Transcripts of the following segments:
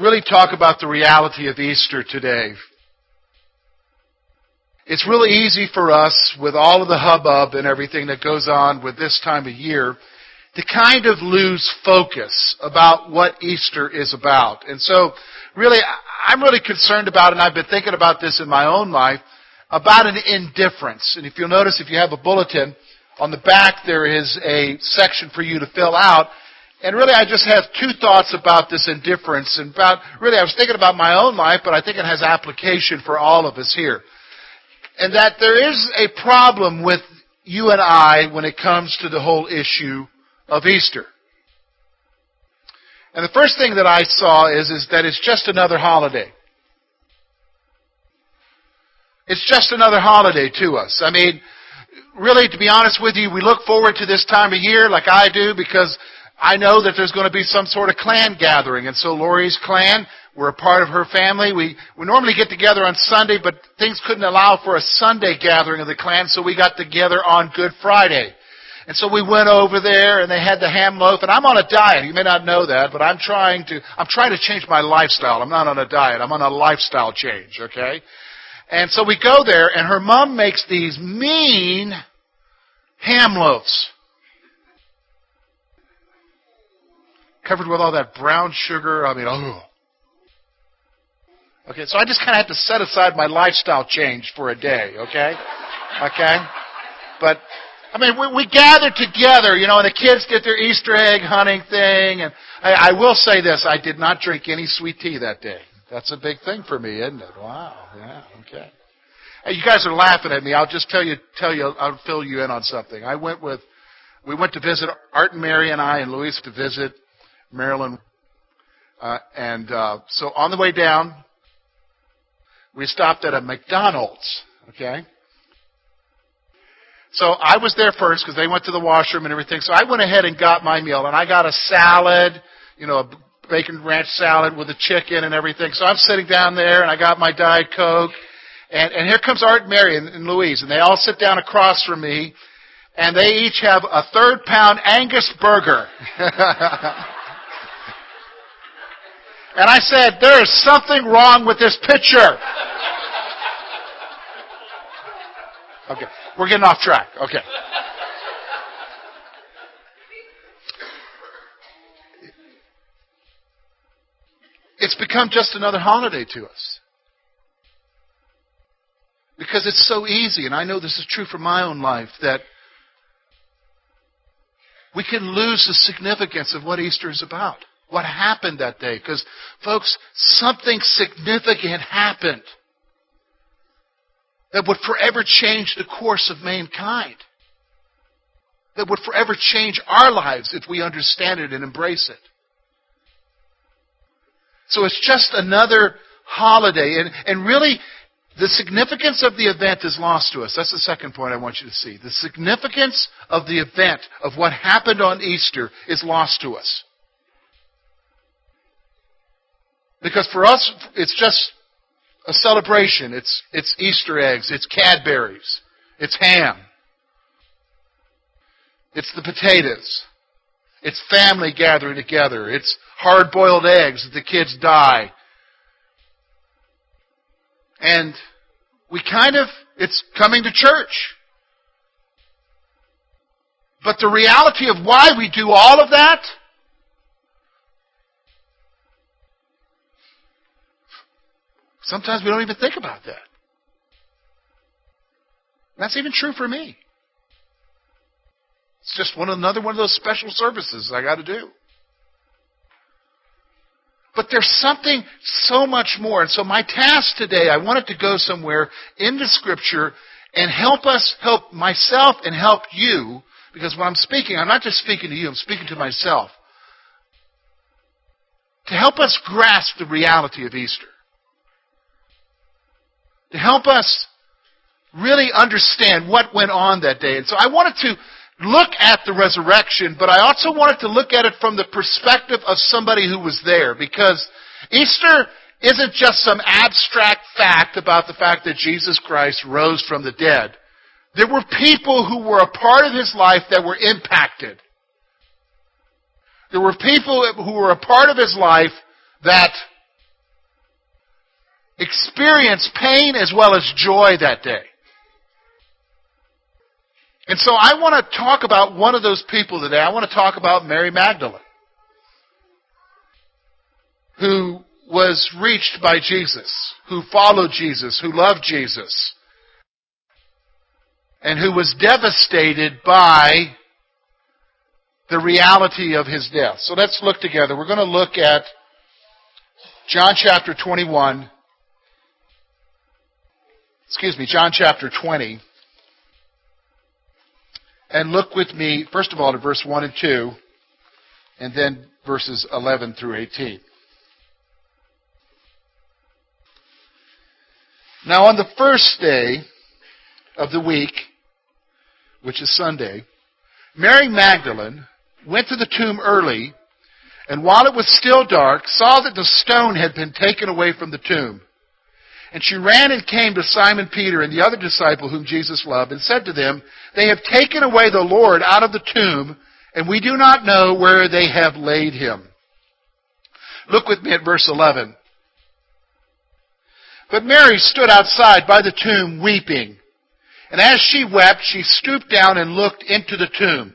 really talk about the reality of Easter today. It's really easy for us, with all of the hubbub and everything that goes on with this time of year, to kind of lose focus about what Easter is about. And so, really, I'm really concerned about, and I've been thinking about this in my own life, about an indifference. And if you'll notice, if you have a bulletin, on the back there is a section for you to fill out and really, I just have two thoughts about this indifference. And about, really, I was thinking about my own life, but I think it has application for all of us here. And that there is a problem with you and I when it comes to the whole issue of Easter. And the first thing that I saw is, is that it's just another holiday. It's just another holiday to us. I mean, really, to be honest with you, we look forward to this time of year like I do because I know that there's going to be some sort of clan gathering. And so Lori's clan, we're a part of her family. We, we normally get together on Sunday, but things couldn't allow for a Sunday gathering of the clan, so we got together on Good Friday. And so we went over there and they had the ham loaf and I'm on a diet. You may not know that, but I'm trying to, I'm trying to change my lifestyle. I'm not on a diet. I'm on a lifestyle change, okay? And so we go there and her mom makes these mean ham loaves. Covered with all that brown sugar. I mean, oh. Okay, so I just kind of had to set aside my lifestyle change for a day, okay? Okay? But, I mean, we, we gathered together, you know, and the kids did their Easter egg hunting thing, and I, I will say this, I did not drink any sweet tea that day. That's a big thing for me, isn't it? Wow, yeah, okay. Hey, you guys are laughing at me. I'll just tell you, tell you, I'll fill you in on something. I went with, we went to visit, Art and Mary and I and Louise to visit Maryland. Uh, and uh, so on the way down, we stopped at a McDonald's. Okay. So I was there first because they went to the washroom and everything. So I went ahead and got my meal, and I got a salad, you know, a bacon ranch salad with a chicken and everything. So I'm sitting down there, and I got my diet coke, and and here comes Art, and Mary, and, and Louise, and they all sit down across from me, and they each have a third pound Angus burger. And I said, there is something wrong with this picture. Okay, we're getting off track. Okay. It's become just another holiday to us. Because it's so easy, and I know this is true for my own life, that we can lose the significance of what Easter is about what happened that day. Because, folks, something significant happened that would forever change the course of mankind. That would forever change our lives if we understand it and embrace it. So it's just another holiday. And, and really, the significance of the event is lost to us. That's the second point I want you to see. The significance of the event, of what happened on Easter, is lost to us. Because for us, it's just a celebration. It's, it's Easter eggs. It's Cadbury's. It's ham. It's the potatoes. It's family gathering together. It's hard boiled eggs that the kids dye. And we kind of, it's coming to church. But the reality of why we do all of that Sometimes we don't even think about that. That's even true for me. It's just one another one of those special services I got to do. But there's something so much more. And so my task today, I wanted to go somewhere into Scripture and help us, help myself and help you, because when I'm speaking, I'm not just speaking to you, I'm speaking to myself. To help us grasp the reality of Easter. To help us really understand what went on that day. And so I wanted to look at the resurrection, but I also wanted to look at it from the perspective of somebody who was there because Easter isn't just some abstract fact about the fact that Jesus Christ rose from the dead. There were people who were a part of his life that were impacted. There were people who were a part of his life that experienced pain as well as joy that day. And so I want to talk about one of those people today. I want to talk about Mary Magdalene, who was reached by Jesus, who followed Jesus, who loved Jesus, and who was devastated by the reality of his death. So let's look together. We're going to look at John chapter 21. Excuse me, John chapter 20. And look with me, first of all, to verse 1 and 2, and then verses 11 through 18. Now, on the first day of the week, which is Sunday, Mary Magdalene went to the tomb early, and while it was still dark, saw that the stone had been taken away from the tomb. And she ran and came to Simon Peter and the other disciple whom Jesus loved, and said to them, They have taken away the Lord out of the tomb, and we do not know where they have laid him. Look with me at verse 11. But Mary stood outside by the tomb weeping. And as she wept, she stooped down and looked into the tomb.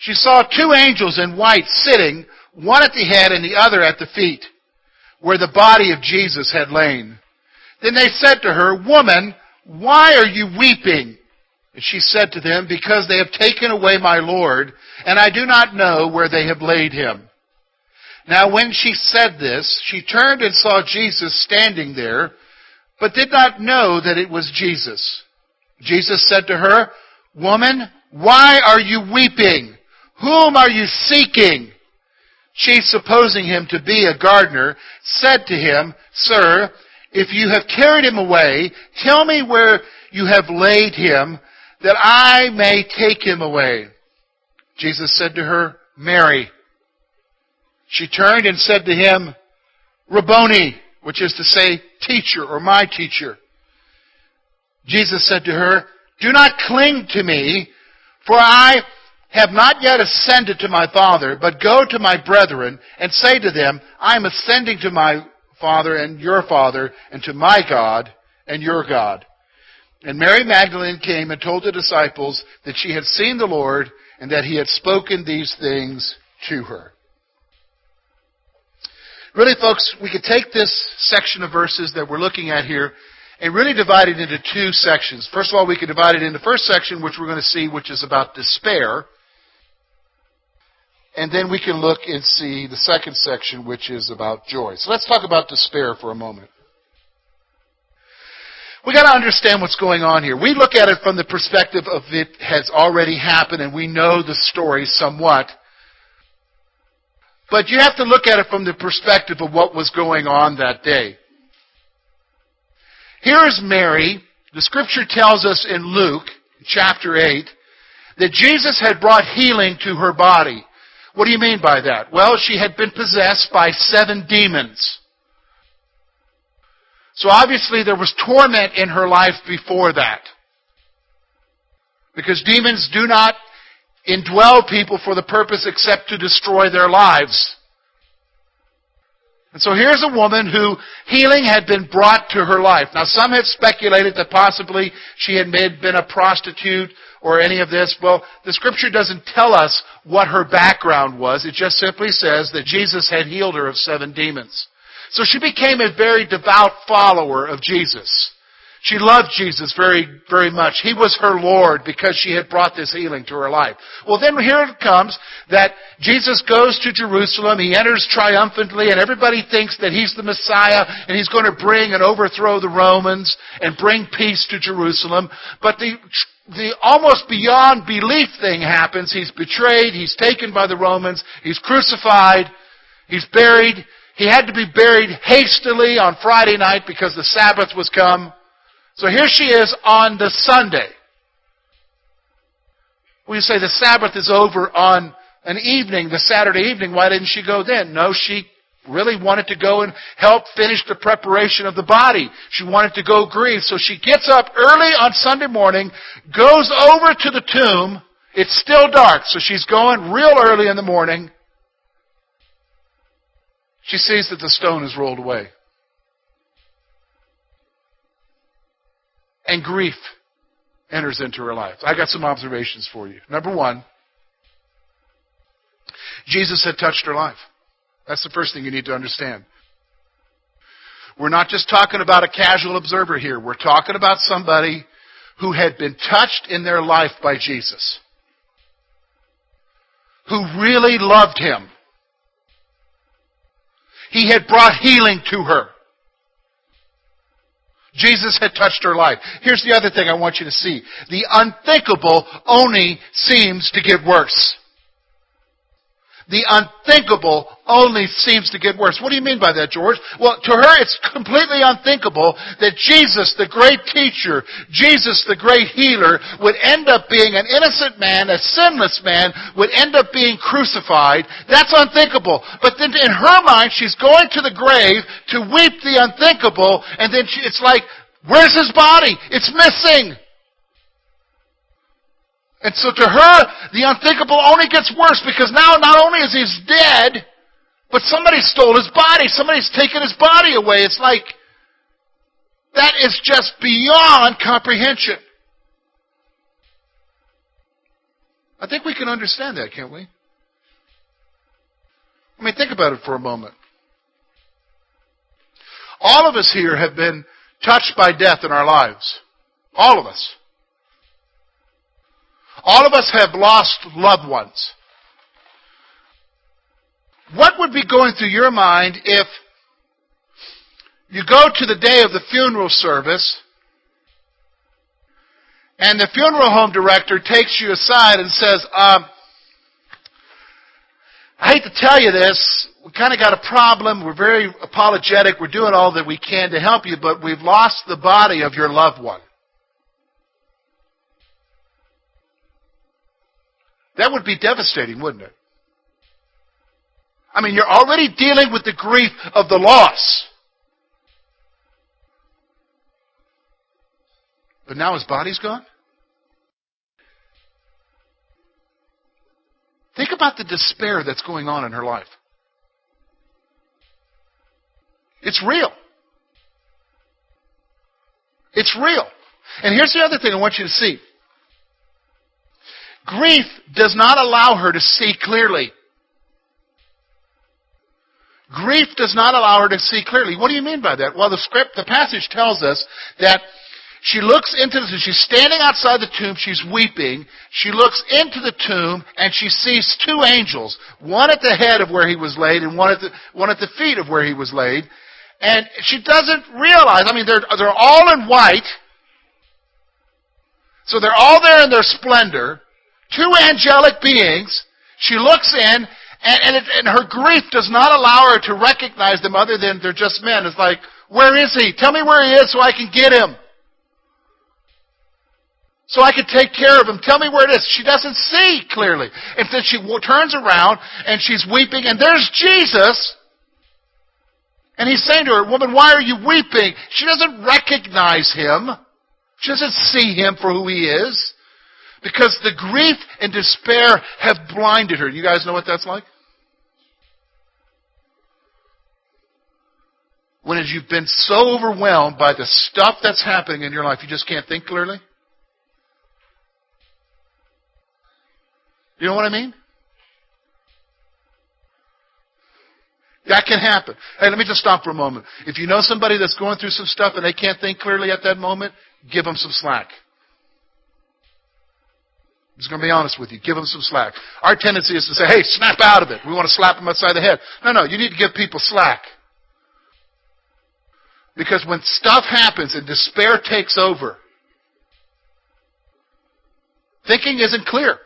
She saw two angels in white sitting, one at the head and the other at the feet, where the body of Jesus had lain. Then they said to her, Woman, why are you weeping? And she said to them, Because they have taken away my Lord, and I do not know where they have laid him. Now when she said this, she turned and saw Jesus standing there, but did not know that it was Jesus. Jesus said to her, Woman, why are you weeping? Whom are you seeking? She, supposing him to be a gardener, said to him, Sir, if you have carried him away, tell me where you have laid him, that I may take him away. Jesus said to her, Mary. She turned and said to him, Rabboni, which is to say, teacher or my teacher. Jesus said to her, Do not cling to me, for I have not yet ascended to my Father, but go to my brethren and say to them, I am ascending to my Father and your Father, and to my God and your God. And Mary Magdalene came and told the disciples that she had seen the Lord and that he had spoken these things to her. Really, folks, we could take this section of verses that we're looking at here and really divide it into two sections. First of all, we could divide it into the first section, which we're going to see, which is about despair. And then we can look and see the second section, which is about joy. So let's talk about despair for a moment. We got to understand what's going on here. We look at it from the perspective of it has already happened and we know the story somewhat. But you have to look at it from the perspective of what was going on that day. Here is Mary. The scripture tells us in Luke chapter 8 that Jesus had brought healing to her body. What do you mean by that? Well, she had been possessed by seven demons. So obviously there was torment in her life before that. Because demons do not indwell people for the purpose except to destroy their lives. And so here's a woman who healing had been brought to her life. Now some have speculated that possibly she had been a prostitute or any of this. Well, the scripture doesn't tell us what her background was. It just simply says that Jesus had healed her of seven demons. So she became a very devout follower of Jesus. She loved Jesus very, very much. He was her Lord because she had brought this healing to her life. Well, then here it comes that Jesus goes to Jerusalem. He enters triumphantly and everybody thinks that he's the Messiah and he's going to bring and overthrow the Romans and bring peace to Jerusalem. But the, the almost beyond belief thing happens. He's betrayed. He's taken by the Romans. He's crucified. He's buried. He had to be buried hastily on Friday night because the Sabbath was come. So here she is on the Sunday. We say the Sabbath is over on an evening, the Saturday evening. Why didn't she go then? No, she really wanted to go and help finish the preparation of the body. She wanted to go grieve. So she gets up early on Sunday morning, goes over to the tomb. It's still dark, so she's going real early in the morning. She sees that the stone is rolled away. And grief enters into her life. I got some observations for you. Number one, Jesus had touched her life. That's the first thing you need to understand. We're not just talking about a casual observer here. We're talking about somebody who had been touched in their life by Jesus. Who really loved him. He had brought healing to her. Jesus had touched her life. Here's the other thing I want you to see. The unthinkable only seems to get worse. The unthinkable only seems to get worse. What do you mean by that, George? Well, to her it's completely unthinkable that Jesus, the great teacher, Jesus, the great healer, would end up being an innocent man, a sinless man, would end up being crucified. That's unthinkable. But then in her mind, she's going to the grave to weep the unthinkable, and then she, it's like, where's his body? It's missing. And so to her, the unthinkable only gets worse because now not only is he dead, but somebody stole his body. Somebody's taken his body away. It's like, that is just beyond comprehension. I think we can understand that, can't we? I mean, think about it for a moment. All of us here have been touched by death in our lives. All of us. All of us have lost loved ones. What would be going through your mind if you go to the day of the funeral service and the funeral home director takes you aside and says, um, I hate to tell you this, we kind of got a problem. We're very apologetic. We're doing all that we can to help you, but we've lost the body of your loved one. That would be devastating, wouldn't it? I mean, you're already dealing with the grief of the loss. But now his body's gone? Think about the despair that's going on in her life. It's real. It's real. And here's the other thing I want you to see. Grief does not allow her to see clearly. Grief does not allow her to see clearly. What do you mean by that? Well, the script, the passage tells us that she looks into the, tomb. she's standing outside the tomb, she's weeping. She looks into the tomb and she sees two angels, one at the head of where he was laid and one at the, one at the feet of where he was laid. And she doesn't realize, I mean, they're, they're all in white. So they're all there in their splendor two angelic beings. She looks in, and, and, it, and her grief does not allow her to recognize them other than they're just men. It's like, where is he? Tell me where he is so I can get him. So I can take care of him. Tell me where it is. She doesn't see clearly. And then she turns around and she's weeping, and there's Jesus. And he's saying to her, Woman, why are you weeping? She doesn't recognize him. She doesn't see him for who he is. Because the grief and despair have blinded her. You guys know what that's like? When you've been so overwhelmed by the stuff that's happening in your life, you just can't think clearly? You know what I mean? That can happen. Hey, let me just stop for a moment. If you know somebody that's going through some stuff and they can't think clearly at that moment, give them some slack. I'm just going to be honest with you. Give them some slack. Our tendency is to say, hey, snap out of it. We want to slap them upside the head. No, no, you need to give people slack. Because when stuff happens and despair takes over, thinking isn't clear.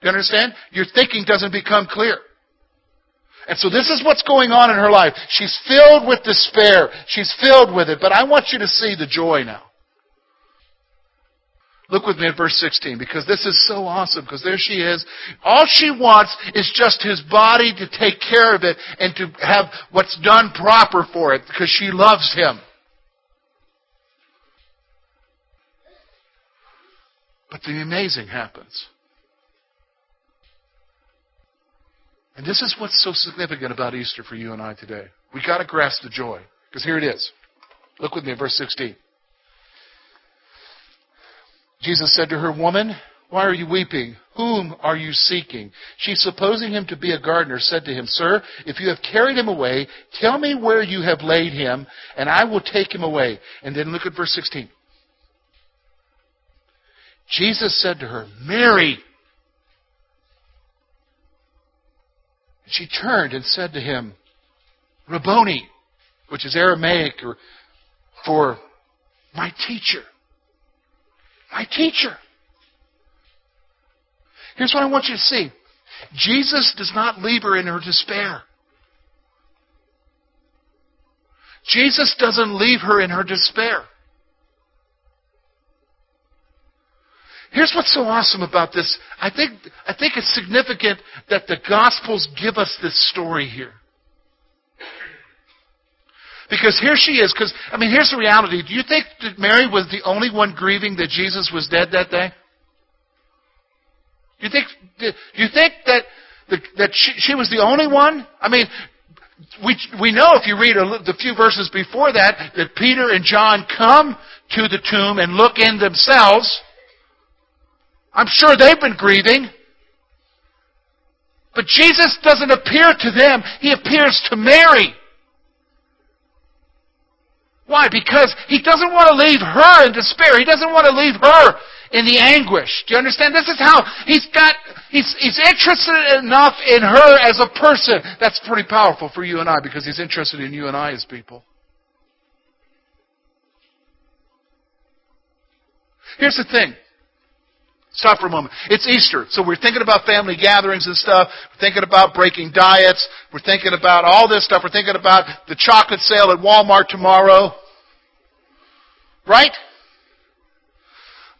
Do you understand? Your thinking doesn't become clear. And so this is what's going on in her life. She's filled with despair. She's filled with it. But I want you to see the joy now. Look with me at verse 16 because this is so awesome because there she is. All she wants is just his body to take care of it and to have what's done proper for it because she loves him. But the amazing happens. And this is what's so significant about Easter for you and I today. We've got to grasp the joy because here it is. Look with me at verse 16. Jesus said to her, Woman, why are you weeping? Whom are you seeking? She, supposing him to be a gardener, said to him, Sir, if you have carried him away, tell me where you have laid him, and I will take him away. And then look at verse 16. Jesus said to her, Mary. And She turned and said to him, Rabboni, which is Aramaic for my teacher. My teacher. Here's what I want you to see Jesus does not leave her in her despair. Jesus doesn't leave her in her despair. Here's what's so awesome about this. I think, I think it's significant that the Gospels give us this story here. Because here she is, because, I mean, here's the reality. Do you think that Mary was the only one grieving that Jesus was dead that day? Do you think, do you think that, that she, she was the only one? I mean, we, we know if you read a, the few verses before that, that Peter and John come to the tomb and look in themselves. I'm sure they've been grieving. But Jesus doesn't appear to them, He appears to Mary. Why? Because he doesn't want to leave her in despair. He doesn't want to leave her in the anguish. Do you understand? This is how he's got, he's, he's interested enough in her as a person. That's pretty powerful for you and I because he's interested in you and I as people. Here's the thing. Stop for a moment. It's Easter, so we're thinking about family gatherings and stuff. We're thinking about breaking diets. We're thinking about all this stuff. We're thinking about the chocolate sale at Walmart tomorrow. Right?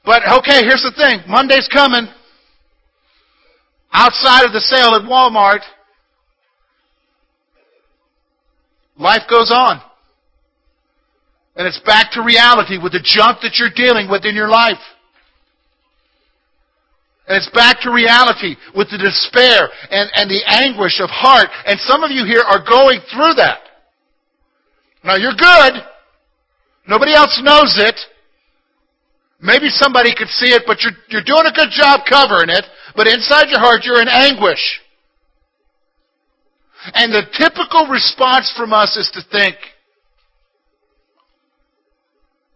But okay, here's the thing. Monday's coming. Outside of the sale at Walmart, life goes on. And it's back to reality with the junk that you're dealing with in your life. And it's back to reality with the despair and, and the anguish of heart. And some of you here are going through that. Now you're good. Nobody else knows it. Maybe somebody could see it, but you're, you're doing a good job covering it. But inside your heart, you're in anguish. And the typical response from us is to think,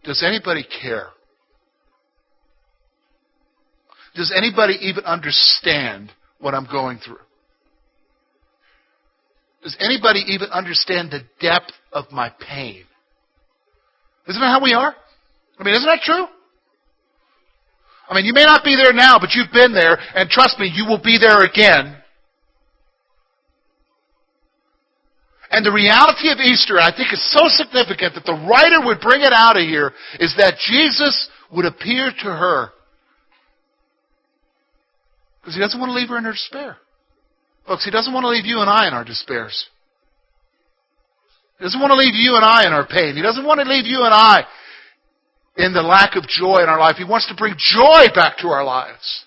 does anybody care? Does anybody even understand what I'm going through? Does anybody even understand the depth of my pain? Isn't that how we are? I mean, isn't that true? I mean, you may not be there now, but you've been there, and trust me, you will be there again. And the reality of Easter, I think, is so significant that the writer would bring it out of here, is that Jesus would appear to her because he doesn't want to leave her in her despair. Folks, he doesn't want to leave you and I in our despairs. He doesn't want to leave you and I in our pain. He doesn't want to leave you and I in the lack of joy in our life. He wants to bring joy back to our lives.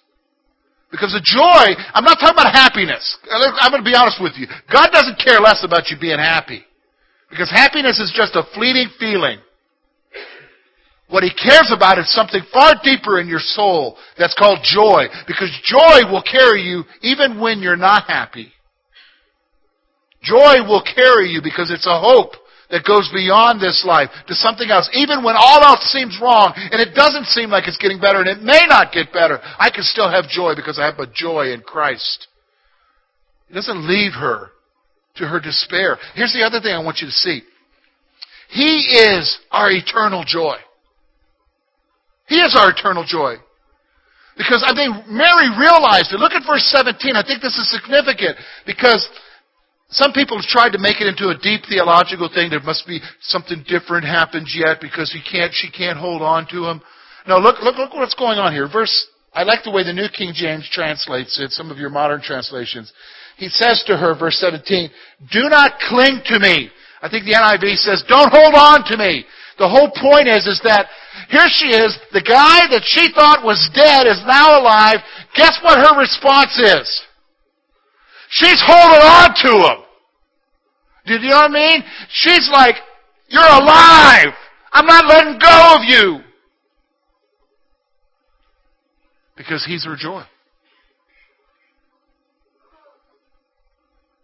Because the joy, I'm not talking about happiness. Uh, I'm going to be honest with you. God doesn't care less about you being happy. Because happiness is just a fleeting feeling. What he cares about is something far deeper in your soul that's called joy. Because joy will carry you even when you're not happy. Joy will carry you because it's a hope that goes beyond this life to something else. Even when all else seems wrong and it doesn't seem like it's getting better and it may not get better, I can still have joy because I have a joy in Christ. He doesn't leave her to her despair. Here's the other thing I want you to see. He is our eternal joy. He is our eternal joy. Because I think Mary realized it. Look at verse 17. I think this is significant because Some people have tried to make it into a deep theological thing. There must be something different happens yet because he can't, she can't hold on to him. No, look, look, look what's going on here. Verse, I like the way the New King James translates it, some of your modern translations. He says to her, verse 17, do not cling to me. I think the NIV says, don't hold on to me. The whole point is, is that here she is, the guy that she thought was dead is now alive. Guess what her response is? She's holding on to him. Do you know what I mean? She's like, you're alive. I'm not letting go of you. Because he's her joy.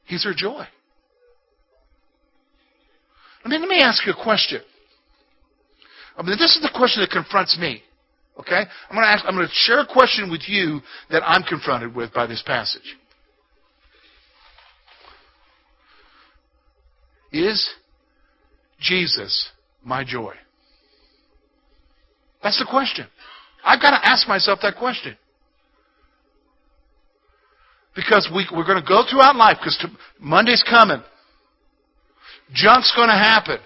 He's her joy. I mean, let me ask you a question. I mean, this is the question that confronts me. Okay? I'm going to ask, I'm going to share a question with you that I'm confronted with by this passage. Is Jesus my joy? That's the question. I've got to ask myself that question. Because we, we're going to go throughout life, because Monday's coming. Junk's going to happen.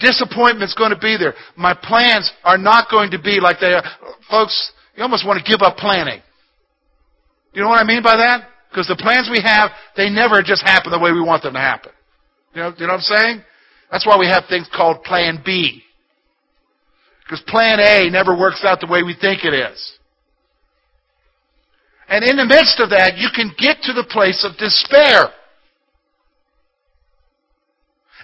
Disappointment's going to be there. My plans are not going to be like they are. Folks, you almost want to give up planning. You know what I mean by that? Because the plans we have, they never just happen the way we want them to happen. You know, you know what I'm saying? That's why we have things called Plan B. Because Plan A never works out the way we think it is. And in the midst of that, you can get to the place of despair.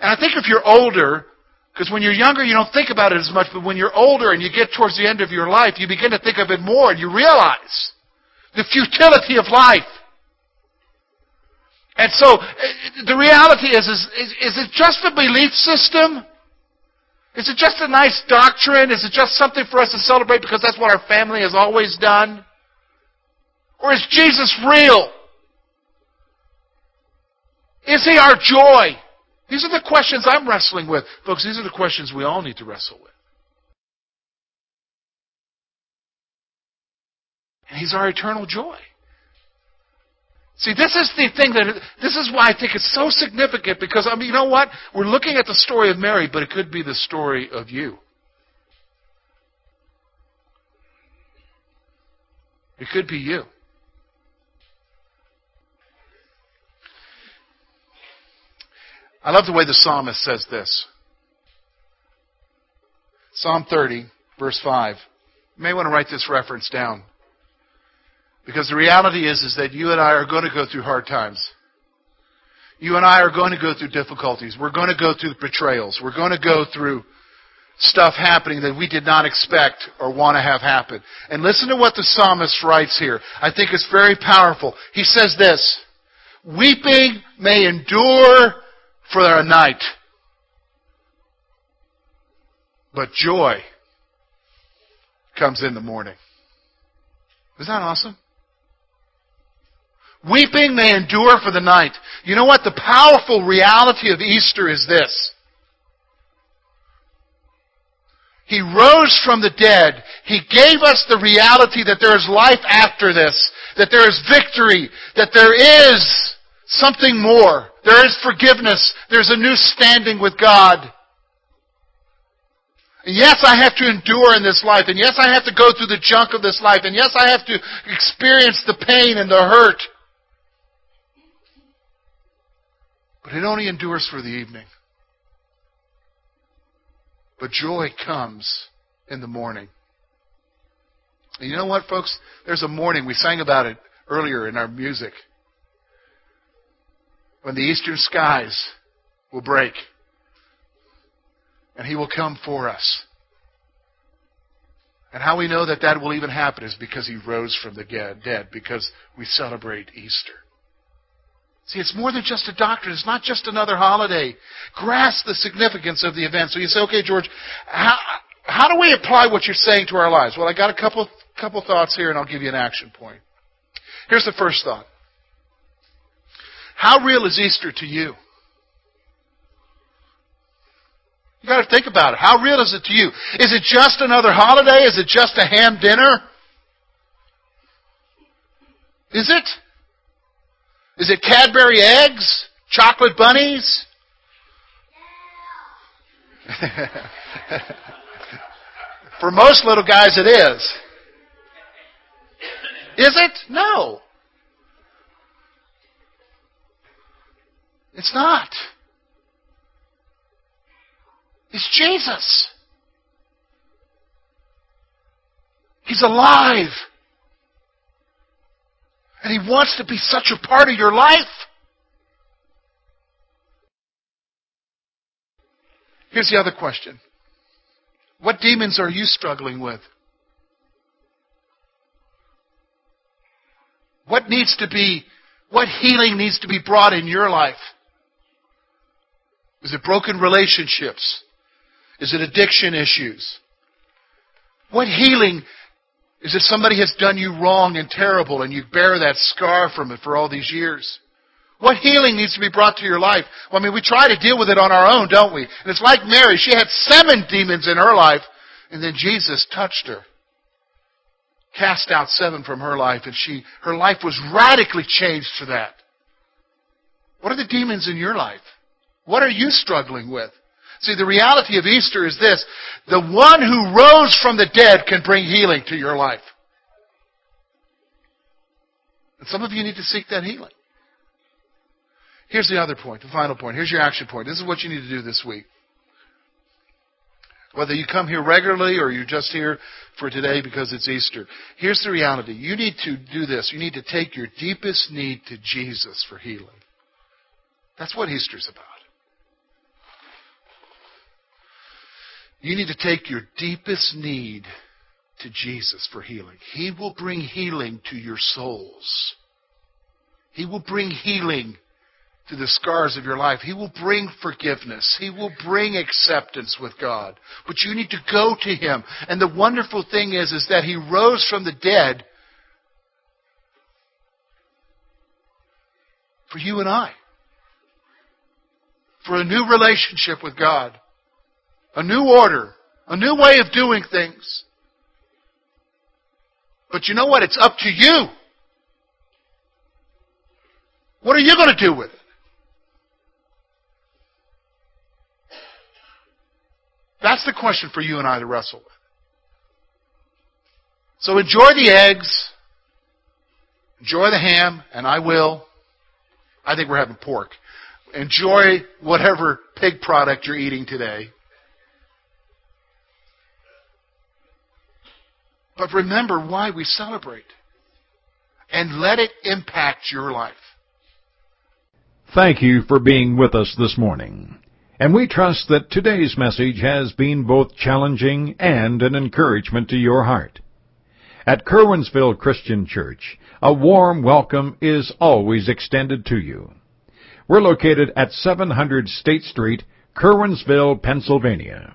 And I think if you're older, because when you're younger, you don't think about it as much, but when you're older and you get towards the end of your life, you begin to think of it more and you realize the futility of life. And so, the reality is, is, is, it just a belief system? Is it just a nice doctrine? Is it just something for us to celebrate because that's what our family has always done? Or is Jesus real? Is He our joy? These are the questions I'm wrestling with. Folks, these are the questions we all need to wrestle with. And He's our eternal joy. See, this is the thing that, this is why I think it's so significant because, I mean, you know what? We're looking at the story of Mary, but it could be the story of you. It could be you. I love the way the psalmist says this. Psalm 30, verse 5. You may want to write this reference down. Because the reality is, is that you and I are going to go through hard times. You and I are going to go through difficulties. We're going to go through betrayals. We're going to go through stuff happening that we did not expect or want to have happen. And listen to what the psalmist writes here. I think it's very powerful. He says this, Weeping may endure for a night, but joy comes in the morning. Is that awesome? Weeping may endure for the night. You know what? The powerful reality of Easter is this. He rose from the dead. He gave us the reality that there is life after this, that there is victory, that there is something more. There is forgiveness. There's a new standing with God. Yes, I have to endure in this life. And yes, I have to go through the junk of this life. And yes, I have to experience the pain and the hurt. But it only endures for the evening. But joy comes in the morning. And you know what, folks? There's a morning. We sang about it earlier in our music. When the eastern skies will break. And He will come for us. And how we know that that will even happen is because He rose from the dead, because we celebrate Easter. See, it's more than just a doctrine. It's not just another holiday. Grasp the significance of the event. So you say, okay, George, how, how do we apply what you're saying to our lives? Well, I got a couple, couple thoughts here, and I'll give you an action point. Here's the first thought. How real is Easter to you? You got to think about it. How real is it to you? Is it just another holiday? Is it just a ham dinner? Is it? Is it Cadbury eggs Chocolate bunnies? For most little guys, it is. Is it? No. It's not. It's Jesus. He's alive. And He wants to be such a part of your life. Here's the other question What demons are you struggling with? What needs to be, what healing needs to be brought in your life? Is it broken relationships? Is it addiction issues? What healing is it somebody has done you wrong and terrible and you bear that scar from it for all these years? What healing needs to be brought to your life? Well, I mean, we try to deal with it on our own, don't we? And it's like Mary. She had seven demons in her life, and then Jesus touched her. Cast out seven from her life, and she, her life was radically changed for that. What are the demons in your life? What are you struggling with? See, the reality of Easter is this. The one who rose from the dead can bring healing to your life. And some of you need to seek that healing. Here's the other point, the final point. Here's your action point. This is what you need to do this week. Whether you come here regularly or you're just here for today because it's Easter. Here's the reality. You need to do this. You need to take your deepest need to Jesus for healing. That's what Easter's about. You need to take your deepest need to Jesus for healing. He will bring healing to your souls. He will bring healing to the scars of your life. He will bring forgiveness. He will bring acceptance with God. But you need to go to Him. And the wonderful thing is, is that He rose from the dead for you and I. For a new relationship with God. A new order. A new way of doing things. But you know what? It's up to you. What are you going to do with it? That's the question for you and I to wrestle with. So enjoy the eggs, enjoy the ham, and I will. I think we're having pork. Enjoy whatever pig product you're eating today. But remember why we celebrate. And let it impact your life. Thank you for being with us this morning. And we trust that today's message has been both challenging and an encouragement to your heart. At Curwensville Christian Church, a warm welcome is always extended to you. We're located at 700 State Street, Curwensville, Pennsylvania.